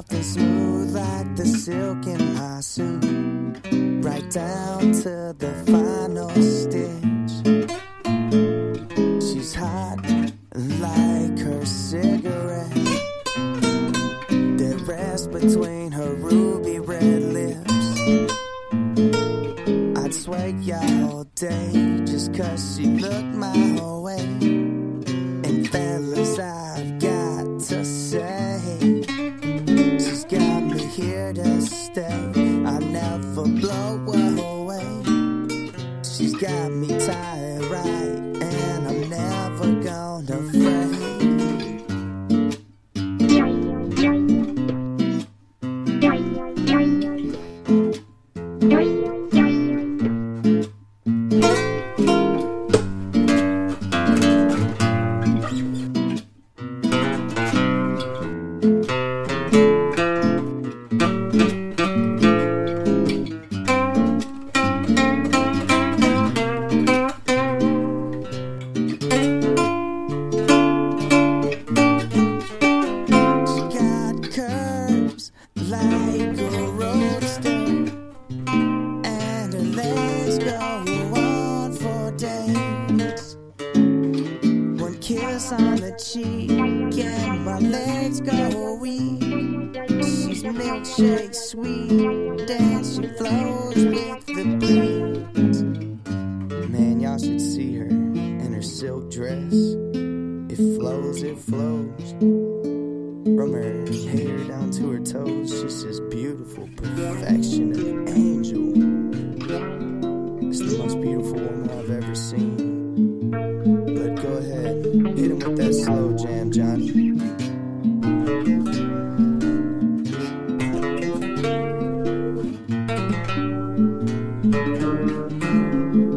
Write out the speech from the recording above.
soft and smooth like the silk in my suit, right down to the final stitch. She's hot like her cigarette that rests between her ruby red lips. I'd sway ya all day just cause she looked my way. And fellas, I've stay. I never blow away. She's got me tied right, and I'm never gonna It flows, it flows. From her hair down to her toes, she's just beautiful, perfection, of an angel. It's the most beautiful woman I've ever seen. But go ahead, hit him with that slow jam, Johnny. Now